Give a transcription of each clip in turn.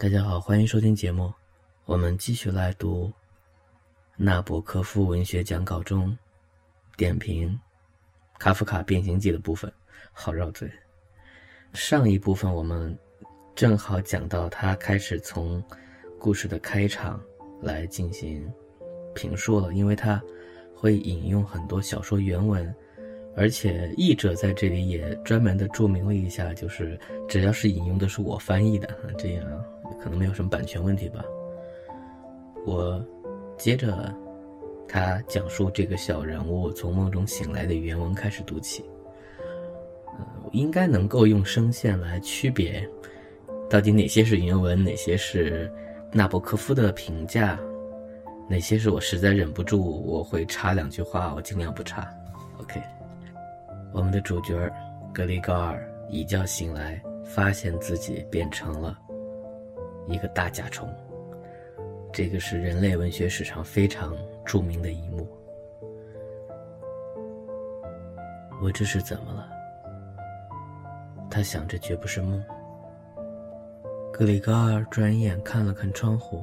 大家好，欢迎收听节目。我们继续来读纳博科夫文学讲稿中点评卡夫卡《变形记》的部分，好绕嘴。上一部分我们正好讲到他开始从故事的开场来进行评述了，因为他会引用很多小说原文。而且译者在这里也专门的注明了一下，就是只要是引用的是我翻译的，这样可能没有什么版权问题吧。我接着他讲述这个小人物从梦中醒来的原文开始读起，呃，应该能够用声线来区别到底哪些是原文，哪些是纳博科夫的评价，哪些是我实在忍不住我会插两句话，我尽量不插。OK。我们的主角格里高尔一觉醒来，发现自己变成了一个大甲虫。这个是人类文学史上非常著名的一幕。我这是怎么了？他想着，绝不是梦。格里高尔转眼看了看窗户，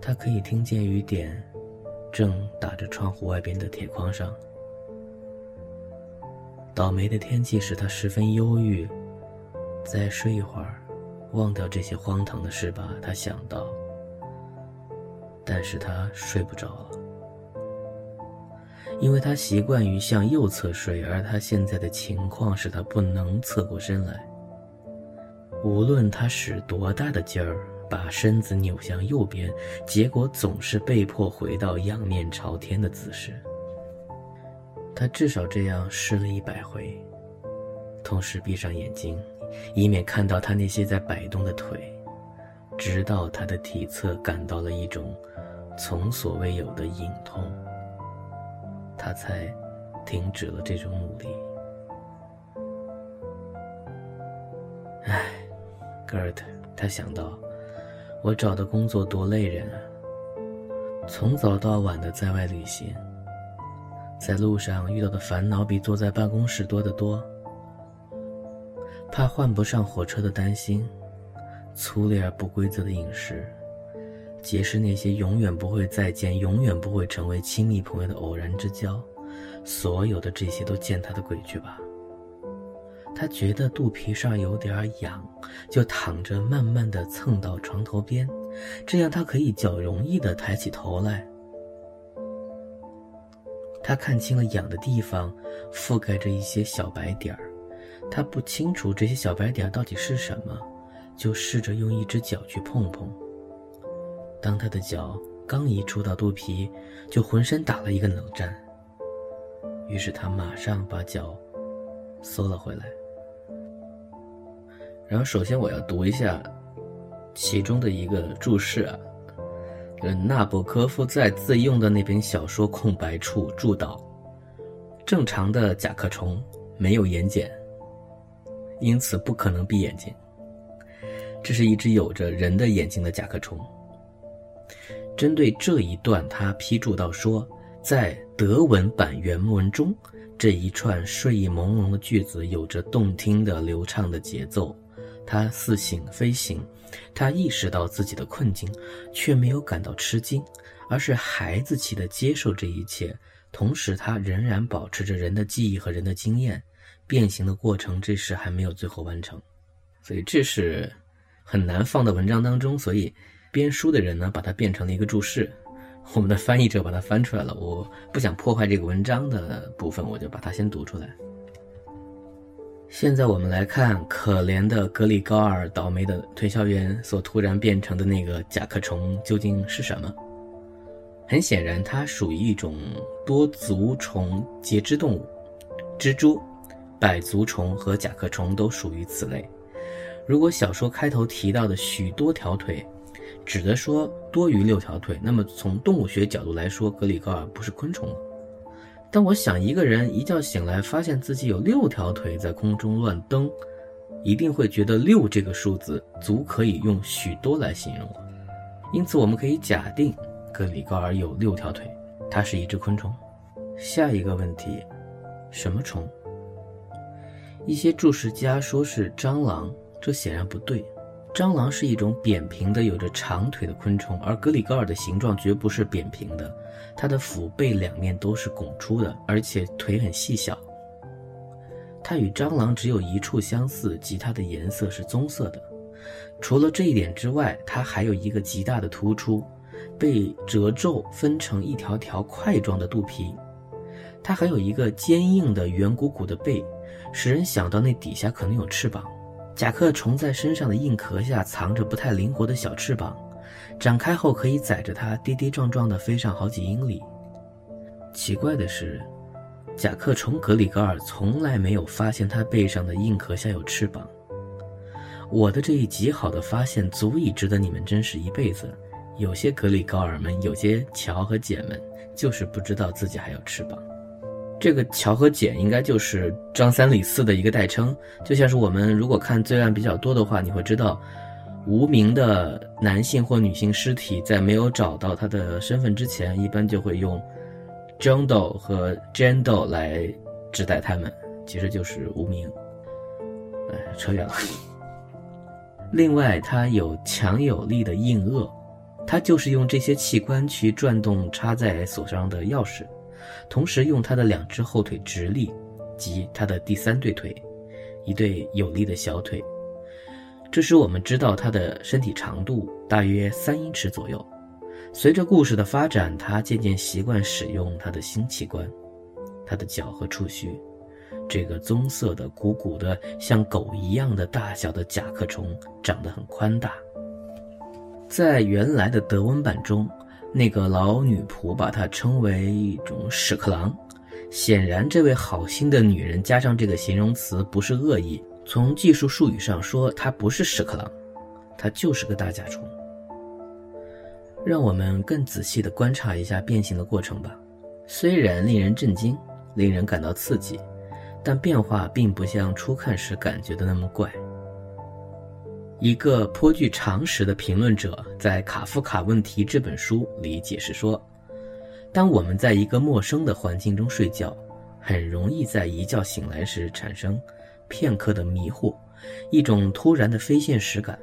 他可以听见雨点正打着窗户外边的铁框上。倒霉的天气使他十分忧郁。再睡一会儿，忘掉这些荒唐的事吧。他想到，但是他睡不着了，因为他习惯于向右侧睡，而他现在的情况使他不能侧过身来。无论他使多大的劲儿把身子扭向右边，结果总是被迫回到仰面朝天的姿势。他至少这样试了一百回，同时闭上眼睛，以免看到他那些在摆动的腿，直到他的体侧感到了一种从所未有的隐痛，他才停止了这种努力。唉，戈尔特，他想到，我找的工作多累人啊，从早到晚的在外旅行。在路上遇到的烦恼比坐在办公室多得多。怕换不上火车的担心，粗劣而不规则的饮食，结识那些永远不会再见、永远不会成为亲密朋友的偶然之交，所有的这些都见他的鬼去吧。他觉得肚皮上有点痒，就躺着慢慢的蹭到床头边，这样他可以较容易的抬起头来。他看清了痒的地方，覆盖着一些小白点儿。他不清楚这些小白点到底是什么，就试着用一只脚去碰碰。当他的脚刚一触到肚皮，就浑身打了一个冷战。于是他马上把脚缩了回来。然后，首先我要读一下其中的一个注释啊。纳博科夫在自用的那本小说空白处注到：“正常的甲壳虫没有眼睑，因此不可能闭眼睛。这是一只有着人的眼睛的甲壳虫。”针对这一段，他批注到说：“在德文版原文中，这一串睡意朦胧的句子有着动听的、流畅的节奏。”他似醒非醒，他意识到自己的困境，却没有感到吃惊，而是孩子气的接受这一切。同时，他仍然保持着人的记忆和人的经验。变形的过程这时还没有最后完成，所以这是很难放到文章当中。所以，编书的人呢，把它变成了一个注释。我们的翻译者把它翻出来了。我不想破坏这个文章的部分，我就把它先读出来。现在我们来看可怜的格里高尔倒霉的推销员所突然变成的那个甲壳虫究竟是什么？很显然，它属于一种多足虫节肢动物，蜘蛛、百足虫和甲壳虫都属于此类。如果小说开头提到的许多条腿，指的说多于六条腿，那么从动物学角度来说，格里高尔不是昆虫了。但我想，一个人一觉醒来，发现自己有六条腿在空中乱蹬，一定会觉得六这个数字足可以用许多来形容。因此，我们可以假定格里高尔有六条腿，它是一只昆虫。下一个问题，什么虫？一些注释家说是蟑螂，这显然不对。蟑螂是一种扁平的、有着长腿的昆虫，而格里高尔的形状绝不是扁平的，它的腹背两面都是拱出的，而且腿很细小。它与蟑螂只有一处相似，即它的颜色是棕色的。除了这一点之外，它还有一个极大的突出，被褶皱分成一条条块状的肚皮。它还有一个坚硬的圆鼓鼓的背，使人想到那底下可能有翅膀。甲壳虫在身上的硬壳下藏着不太灵活的小翅膀，展开后可以载着它跌跌撞撞地飞上好几英里。奇怪的是，甲壳虫格里高尔从来没有发现它背上的硬壳下有翅膀。我的这一极好的发现足以值得你们珍视一辈子。有些格里高尔们，有些乔和简们，就是不知道自己还有翅膀。这个乔和简应该就是张三李四的一个代称，就像是我们如果看罪案比较多的话，你会知道，无名的男性或女性尸体在没有找到他的身份之前，一般就会用 j o n d o 和 Jane Doe 来指代他们，其实就是无名。哎，扯远了。另外，它有强有力的硬腭，它就是用这些器官去转动插在锁上的钥匙。同时用它的两只后腿直立，及它的第三对腿，一对有力的小腿。这时我们知道它的身体长度大约三英尺左右。随着故事的发展，它渐渐习惯使用它的新器官，它的脚和触须。这个棕色的、鼓鼓的、像狗一样的大小的甲壳虫长得很宽大。在原来的德文版中。那个老女仆把它称为一种屎壳郎，显然这位好心的女人加上这个形容词不是恶意。从技术术语上说，它不是屎壳郎，它就是个大甲虫。让我们更仔细地观察一下变形的过程吧。虽然令人震惊，令人感到刺激，但变化并不像初看时感觉的那么怪。一个颇具常识的评论者在《卡夫卡问题》这本书里解释说：“当我们在一个陌生的环境中睡觉，很容易在一觉醒来时产生片刻的迷惑，一种突然的非现实感。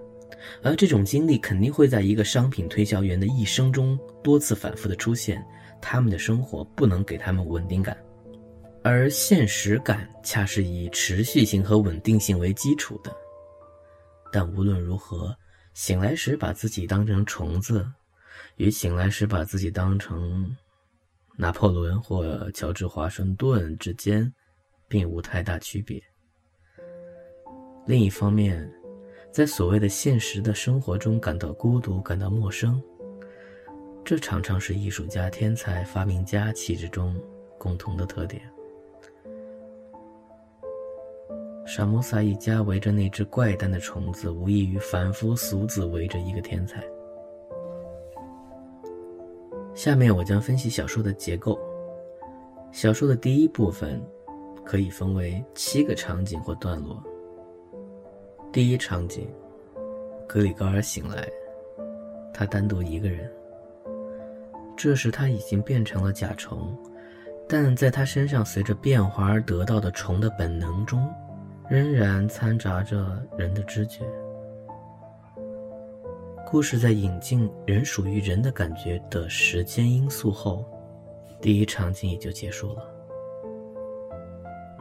而这种经历肯定会在一个商品推销员的一生中多次反复的出现。他们的生活不能给他们稳定感，而现实感恰是以持续性和稳定性为基础的。”但无论如何，醒来时把自己当成虫子，与醒来时把自己当成拿破仑或乔治华盛顿之间，并无太大区别。另一方面，在所谓的现实的生活中感到孤独、感到陌生，这常常是艺术家、天才、发明家气质中共同的特点。沙摩萨一家围着那只怪诞的虫子，无异于凡夫俗子围着一个天才。下面我将分析小说的结构。小说的第一部分可以分为七个场景或段落。第一场景，格里高尔醒来，他单独一个人。这时他已经变成了甲虫，但在他身上随着变化而得到的虫的本能中。仍然掺杂着人的知觉。故事在引进人属于人的感觉的时间因素后，第一场景也就结束了。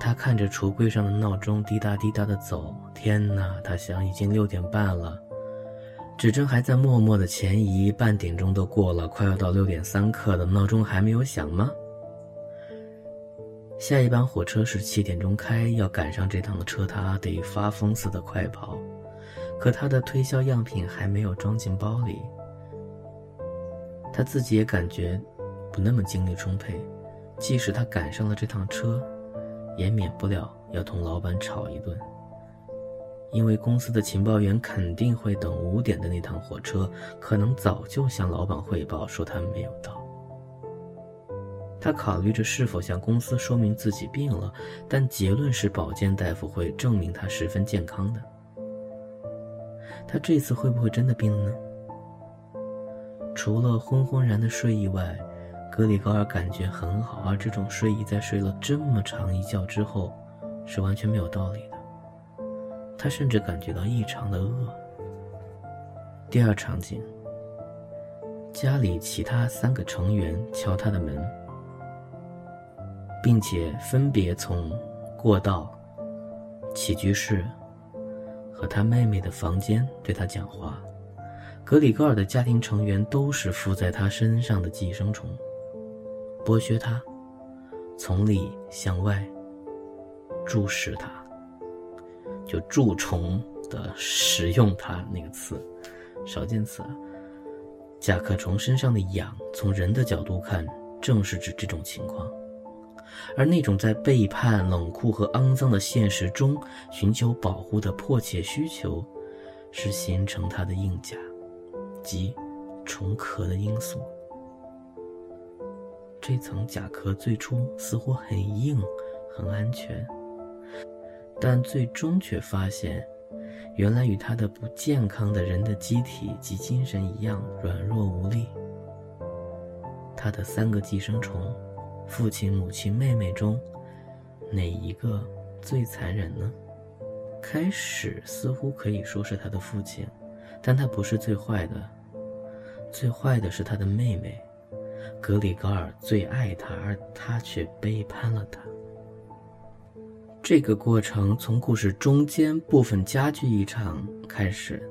他看着橱柜上的闹钟滴答滴答的走，天哪！他想，已经六点半了，指针还在默默的前移，半点钟都过了，快要到六点三刻了，闹钟还没有响吗？下一班火车是七点钟开，要赶上这趟的车，他得发疯似的快跑。可他的推销样品还没有装进包里，他自己也感觉不那么精力充沛。即使他赶上了这趟车，也免不了要同老板吵一顿，因为公司的情报员肯定会等五点的那趟火车，可能早就向老板汇报说他没有到。他考虑着是否向公司说明自己病了，但结论是保健大夫会证明他十分健康的。他这次会不会真的病了呢？除了昏昏然的睡意外，格里高尔感觉很好，而这种睡意在睡了这么长一觉之后，是完全没有道理的。他甚至感觉到异常的饿。第二场景，家里其他三个成员敲他的门，并且分别从过道、起居室和他妹妹的房间对他讲话。格里高尔的家庭成员都是附在他身上的寄生虫，剥削他，从里向外注视他，就蛀虫的使用它那个词，少见词。甲壳虫身上的痒，从人的角度看，正是指这种情况，而那种在背叛、冷酷和肮脏的现实中寻求保护的迫切需求，是形成它的硬甲。及虫壳的因素。这层甲壳最初似乎很硬、很安全，但最终却发现，原来与它的不健康的人的机体及精神一样软弱无力。它的三个寄生虫，父亲、母亲、妹妹中，哪一个最残忍呢？开始似乎可以说是他的父亲，但他不是最坏的。最坏的是他的妹妹，格里高尔最爱他，而他却背叛了他。这个过程从故事中间部分加剧一场开始。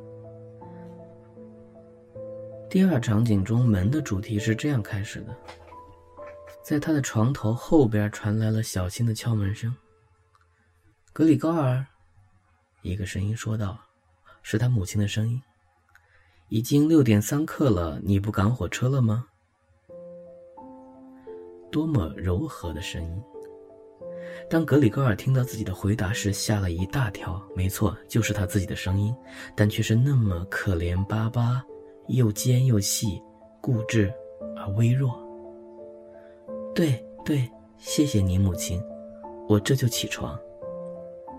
第二场景中门的主题是这样开始的：在他的床头后边传来了小心的敲门声。格里高尔，一个声音说道，是他母亲的声音。已经六点三刻了，你不赶火车了吗？多么柔和的声音！当格里高尔听到自己的回答时，吓了一大跳。没错，就是他自己的声音，但却是那么可怜巴巴，又尖又细，固执而微弱。对对，谢谢你，母亲，我这就起床。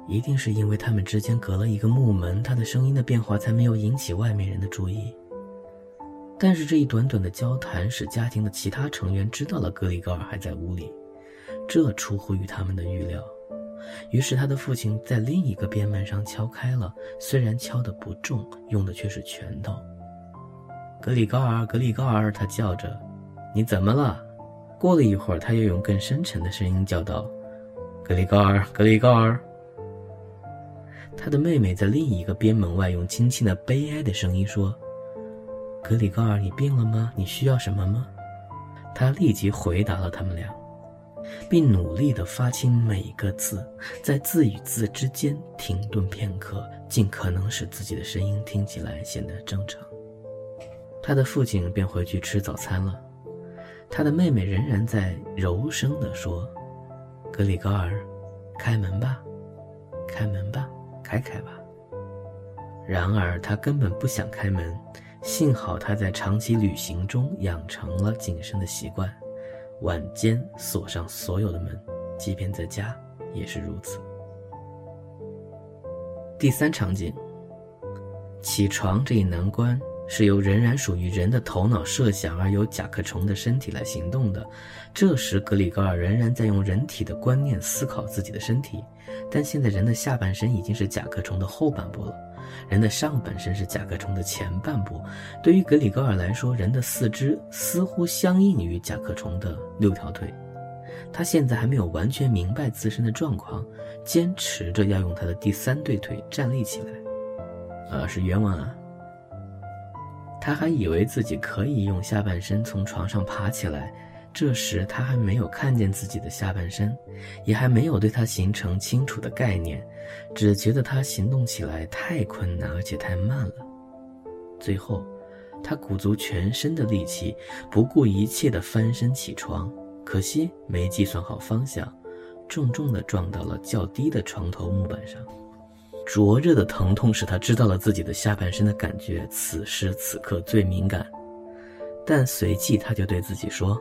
一定是因为他们之间隔了一个木门，他的声音的变化才没有引起外面人的注意。但是这一短短的交谈使家庭的其他成员知道了格里高尔还在屋里，这出乎于他们的预料。于是他的父亲在另一个边门上敲开了，虽然敲得不重，用的却是拳头。格里高尔，格里高尔，他叫着：“你怎么了？”过了一会儿，他又用更深沉的声音叫道：“格里高尔，格里高尔。”他的妹妹在另一个边门外用轻轻的悲哀的声音说：“格里高尔，你病了吗？你需要什么吗？”他立即回答了他们俩，并努力地发清每个字，在字与字之间停顿片刻，尽可能使自己的声音听起来显得正常。他的父亲便回去吃早餐了，他的妹妹仍然在柔声地说：“格里高尔，开门吧，开门吧。”开开吧。然而他根本不想开门，幸好他在长期旅行中养成了谨慎的习惯，晚间锁上所有的门，即便在家也是如此。第三场景，起床这一难关。是由仍然属于人的头脑设想而由甲壳虫的身体来行动的。这时，格里高尔仍然在用人体的观念思考自己的身体，但现在人的下半身已经是甲壳虫的后半部了，人的上半身是甲壳虫的前半部。对于格里高尔来说，人的四肢似乎相应于甲壳虫的六条腿。他现在还没有完全明白自身的状况，坚持着要用他的第三对腿站立起来。呃，是冤枉啊！他还以为自己可以用下半身从床上爬起来，这时他还没有看见自己的下半身，也还没有对他形成清楚的概念，只觉得他行动起来太困难而且太慢了。最后，他鼓足全身的力气，不顾一切地翻身起床，可惜没计算好方向，重重地撞到了较低的床头木板上。灼热的疼痛使他知道了自己的下半身的感觉，此时此刻最敏感。但随即他就对自己说：“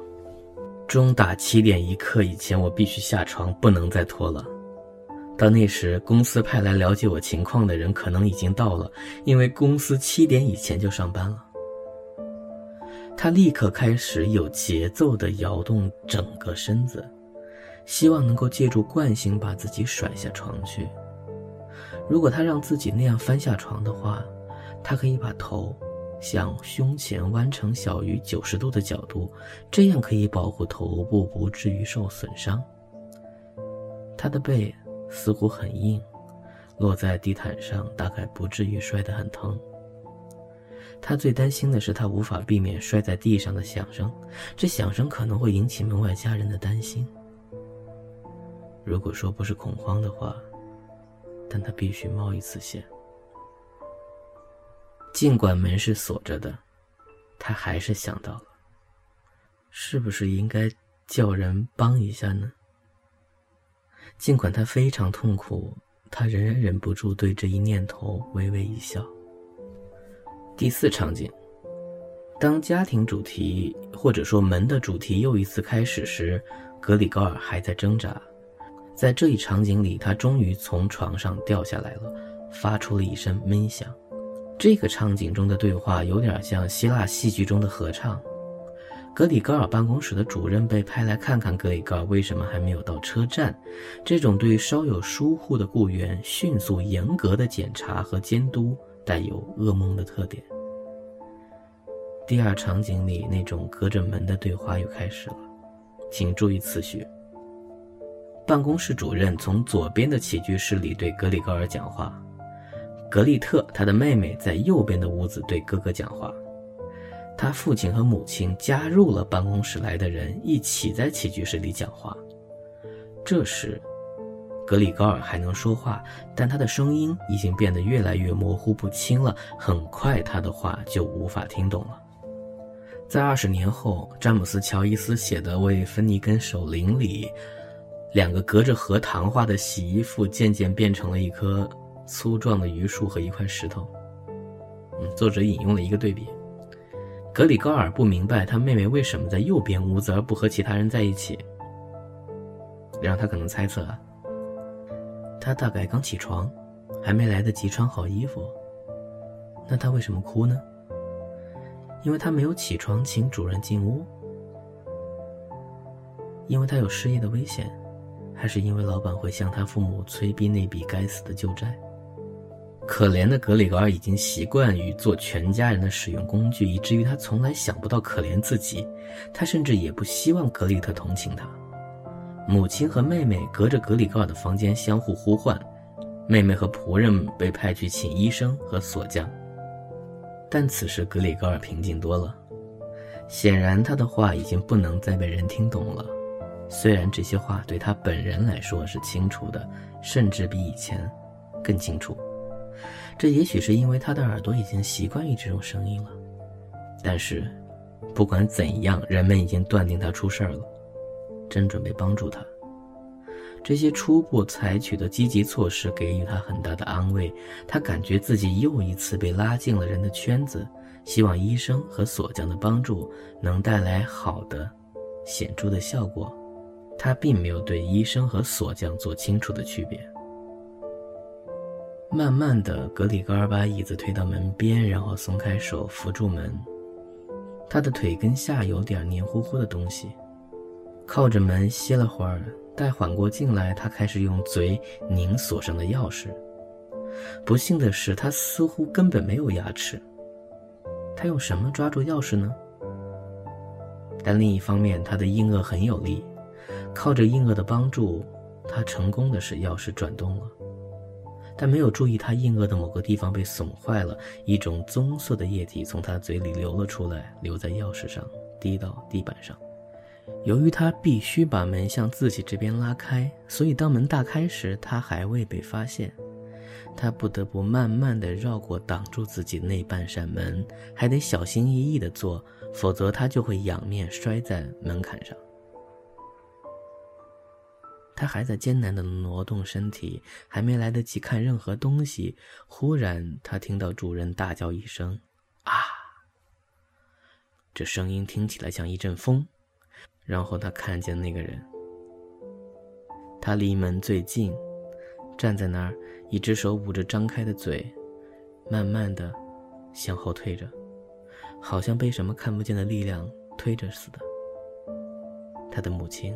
钟打七点一刻以前，我必须下床，不能再拖了。到那时，公司派来了解我情况的人可能已经到了，因为公司七点以前就上班了。”他立刻开始有节奏地摇动整个身子，希望能够借助惯性把自己甩下床去。如果他让自己那样翻下床的话，他可以把头向胸前弯成小于九十度的角度，这样可以保护头部不至于受损伤。他的背似乎很硬，落在地毯上大概不至于摔得很疼。他最担心的是他无法避免摔在地上的响声，这响声可能会引起门外家人的担心。如果说不是恐慌的话，但他必须冒一次险。尽管门是锁着的，他还是想到了，是不是应该叫人帮一下呢？尽管他非常痛苦，他仍然忍不住对这一念头微微一笑。第四场景，当家庭主题或者说门的主题又一次开始时，格里高尔还在挣扎。在这一场景里，他终于从床上掉下来了，发出了一声闷响。这个场景中的对话有点像希腊戏剧中的合唱。格里高尔办公室的主任被派来看看格里高尔为什么还没有到车站。这种对稍有疏忽的雇员迅速严格的检查和监督，带有噩梦的特点。第二场景里那种隔着门的对话又开始了，请注意次序。办公室主任从左边的起居室里对格里高尔讲话，格丽特他的妹妹在右边的屋子对哥哥讲话，他父亲和母亲加入了办公室来的人一起在起居室里讲话。这时，格里高尔还能说话，但他的声音已经变得越来越模糊不清了，很快他的话就无法听懂了。在二十年后，詹姆斯·乔伊斯写的《为芬尼根守灵》里。两个隔着河谈话的洗衣服，渐渐变成了一棵粗壮的榆树和一块石头。嗯，作者引用了一个对比。格里高尔不明白他妹妹为什么在右边屋子而不和其他人在一起。让他可能猜测啊，他大概刚起床，还没来得及穿好衣服。那他为什么哭呢？因为他没有起床请主人进屋。因为他有失业的危险。还是因为老板会向他父母催逼那笔该死的旧债。可怜的格里高尔已经习惯于做全家人的使用工具，以至于他从来想不到可怜自己。他甚至也不希望格里特同情他。母亲和妹妹隔着格里高尔的房间相互呼唤，妹妹和仆人被派去请医生和锁匠。但此时格里高尔平静多了，显然他的话已经不能再被人听懂了。虽然这些话对他本人来说是清楚的，甚至比以前更清楚，这也许是因为他的耳朵已经习惯于这种声音了。但是，不管怎样，人们已经断定他出事儿了，真准备帮助他。这些初步采取的积极措施给予他很大的安慰，他感觉自己又一次被拉进了人的圈子。希望医生和锁匠的帮助能带来好的、显著的效果。他并没有对医生和锁匠做清楚的区别。慢慢的，格里高尔把椅子推到门边，然后松开手扶住门。他的腿根下有点黏糊糊的东西，靠着门歇了会儿。待缓过劲来，他开始用嘴拧锁上的钥匙。不幸的是，他似乎根本没有牙齿。他用什么抓住钥匙呢？但另一方面，他的硬腭很有力。靠着硬腭的帮助，他成功的使钥匙转动了，但没有注意他硬腭的某个地方被损坏了，一种棕色的液体从他嘴里流了出来，流在钥匙上，滴到地板上。由于他必须把门向自己这边拉开，所以当门大开时，他还未被发现。他不得不慢慢地绕过挡住自己那半扇门，还得小心翼翼地做，否则他就会仰面摔在门槛上。他还在艰难地挪动身体，还没来得及看任何东西，忽然他听到主人大叫一声：“啊！”这声音听起来像一阵风。然后他看见那个人，他离门最近，站在那儿，一只手捂着张开的嘴，慢慢的向后退着，好像被什么看不见的力量推着似的。他的母亲。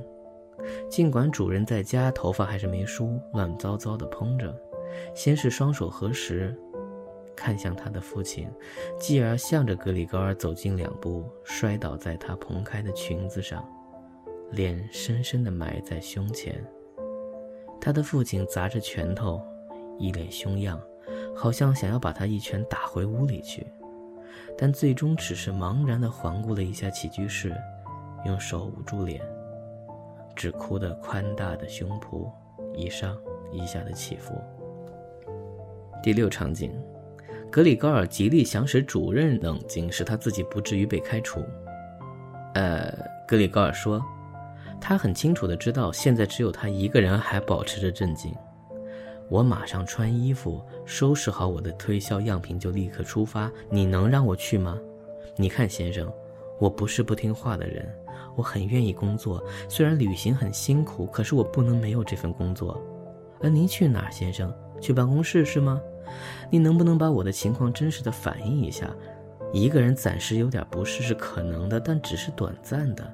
尽管主人在家，头发还是没梳，乱糟糟的蓬着。先是双手合十，看向他的父亲，继而向着格里高尔走近两步，摔倒在他蓬开的裙子上，脸深深地埋在胸前。他的父亲砸着拳头，一脸凶样，好像想要把他一拳打回屋里去，但最终只是茫然地环顾了一下起居室，用手捂住脸，只哭得宽大的胸脯一上一下的起伏。第六场景，格里高尔极力想使主任冷静，使他自己不至于被开除。呃，格里高尔说，他很清楚的知道，现在只有他一个人还保持着镇静。我马上穿衣服，收拾好我的推销样品，就立刻出发。你能让我去吗？你看，先生，我不是不听话的人，我很愿意工作。虽然旅行很辛苦，可是我不能没有这份工作。而您去哪儿，先生？去办公室是吗？你能不能把我的情况真实的反映一下？一个人暂时有点不适是可能的，但只是短暂的。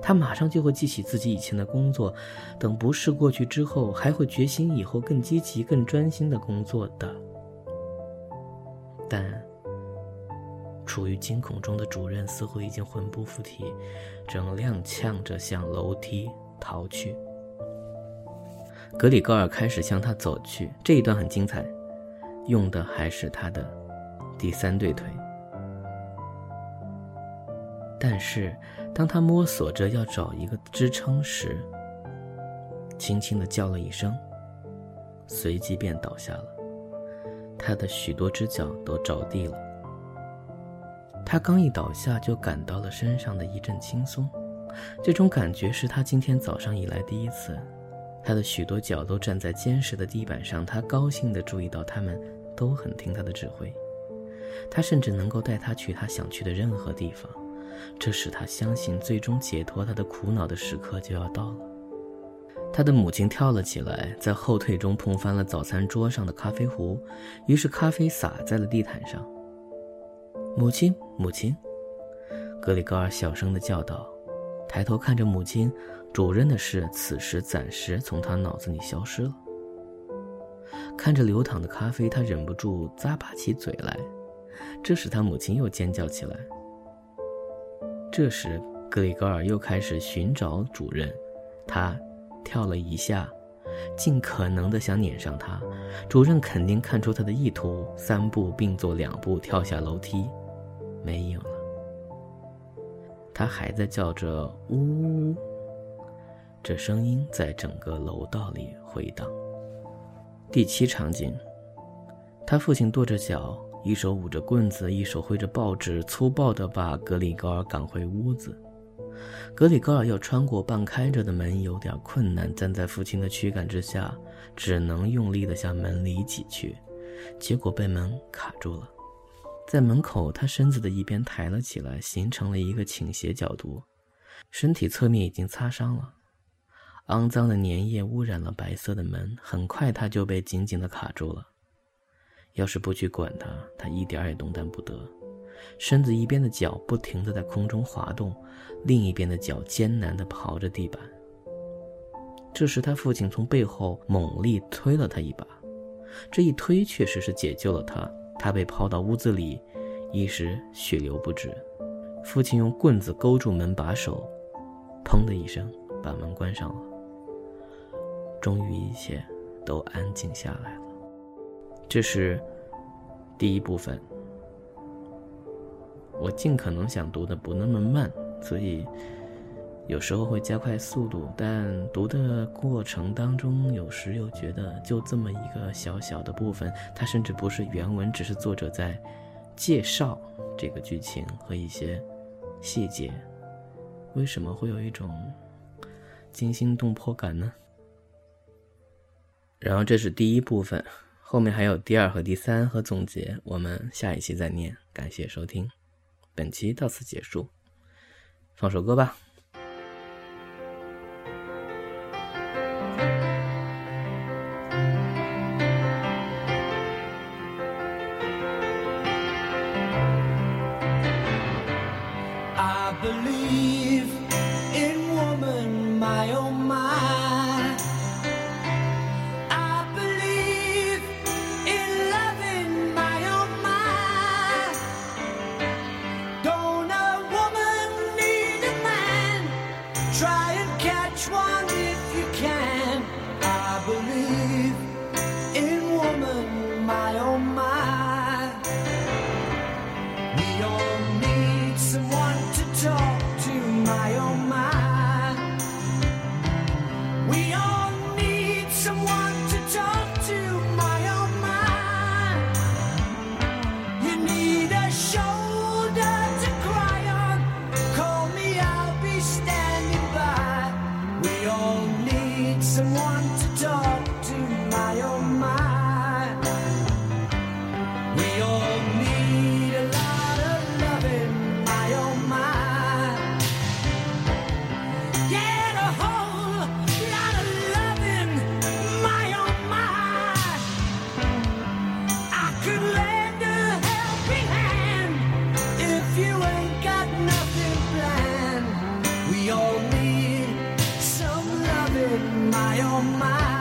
他马上就会记起自己以前的工作，等不适过去之后，还会决心以后更积极、更专心的工作的。但处于惊恐中的主任似乎已经魂不附体，正踉跄着向楼梯逃去。格里高尔开始向他走去，这一段很精彩。用的还是他的第三对腿，但是当他摸索着要找一个支撑时，轻轻的叫了一声，随即便倒下了。他的许多只脚都着地了。他刚一倒下，就感到了身上的一阵轻松，这种感觉是他今天早上以来第一次。他的许多脚都站在坚实的地板上，他高兴地注意到他们都很听他的指挥，他甚至能够带他去他想去的任何地方，这使他相信最终解脱他的苦恼的时刻就要到了。他的母亲跳了起来，在后退中碰翻了早餐桌上的咖啡壶，于是咖啡洒在了地毯上。母亲，母亲，格里高尔小声地叫道，抬头看着母亲。主任的事，此时暂时从他脑子里消失了。看着流淌的咖啡，他忍不住咂巴起嘴来，这时他母亲又尖叫起来。这时，格里高尔又开始寻找主任，他跳了一下，尽可能的想撵上他。主任肯定看出他的意图，三步并作两步跳下楼梯，没影了。他还在叫着呜呜。这声音在整个楼道里回荡。第七场景，他父亲跺着脚，一手捂着棍子，一手挥着报纸，粗暴地把格里高尔赶回屋子。格里高尔要穿过半开着的门有点困难，站在父亲的驱赶之下，只能用力地向门里挤去，结果被门卡住了。在门口，他身子的一边抬了起来，形成了一个倾斜角度，身体侧面已经擦伤了。肮脏的粘液污染了白色的门，很快他就被紧紧地卡住了。要是不去管他，他一点也动弹不得。身子一边的脚不停地在空中滑动，另一边的脚艰难地刨着地板。这时，他父亲从背后猛力推了他一把，这一推确实是解救了他。他被抛到屋子里，一时血流不止。父亲用棍子勾住门把手，砰的一声把门关上了。终于，一切都安静下来了。这是第一部分。我尽可能想读的不那么慢，所以有时候会加快速度。但读的过程当中，有时又觉得就这么一个小小的部分，它甚至不是原文，只是作者在介绍这个剧情和一些细节。为什么会有一种惊心动魄感呢？然后这是第一部分，后面还有第二和第三和总结，我们下一期再念。感谢收听，本期到此结束，放首歌吧。my oh my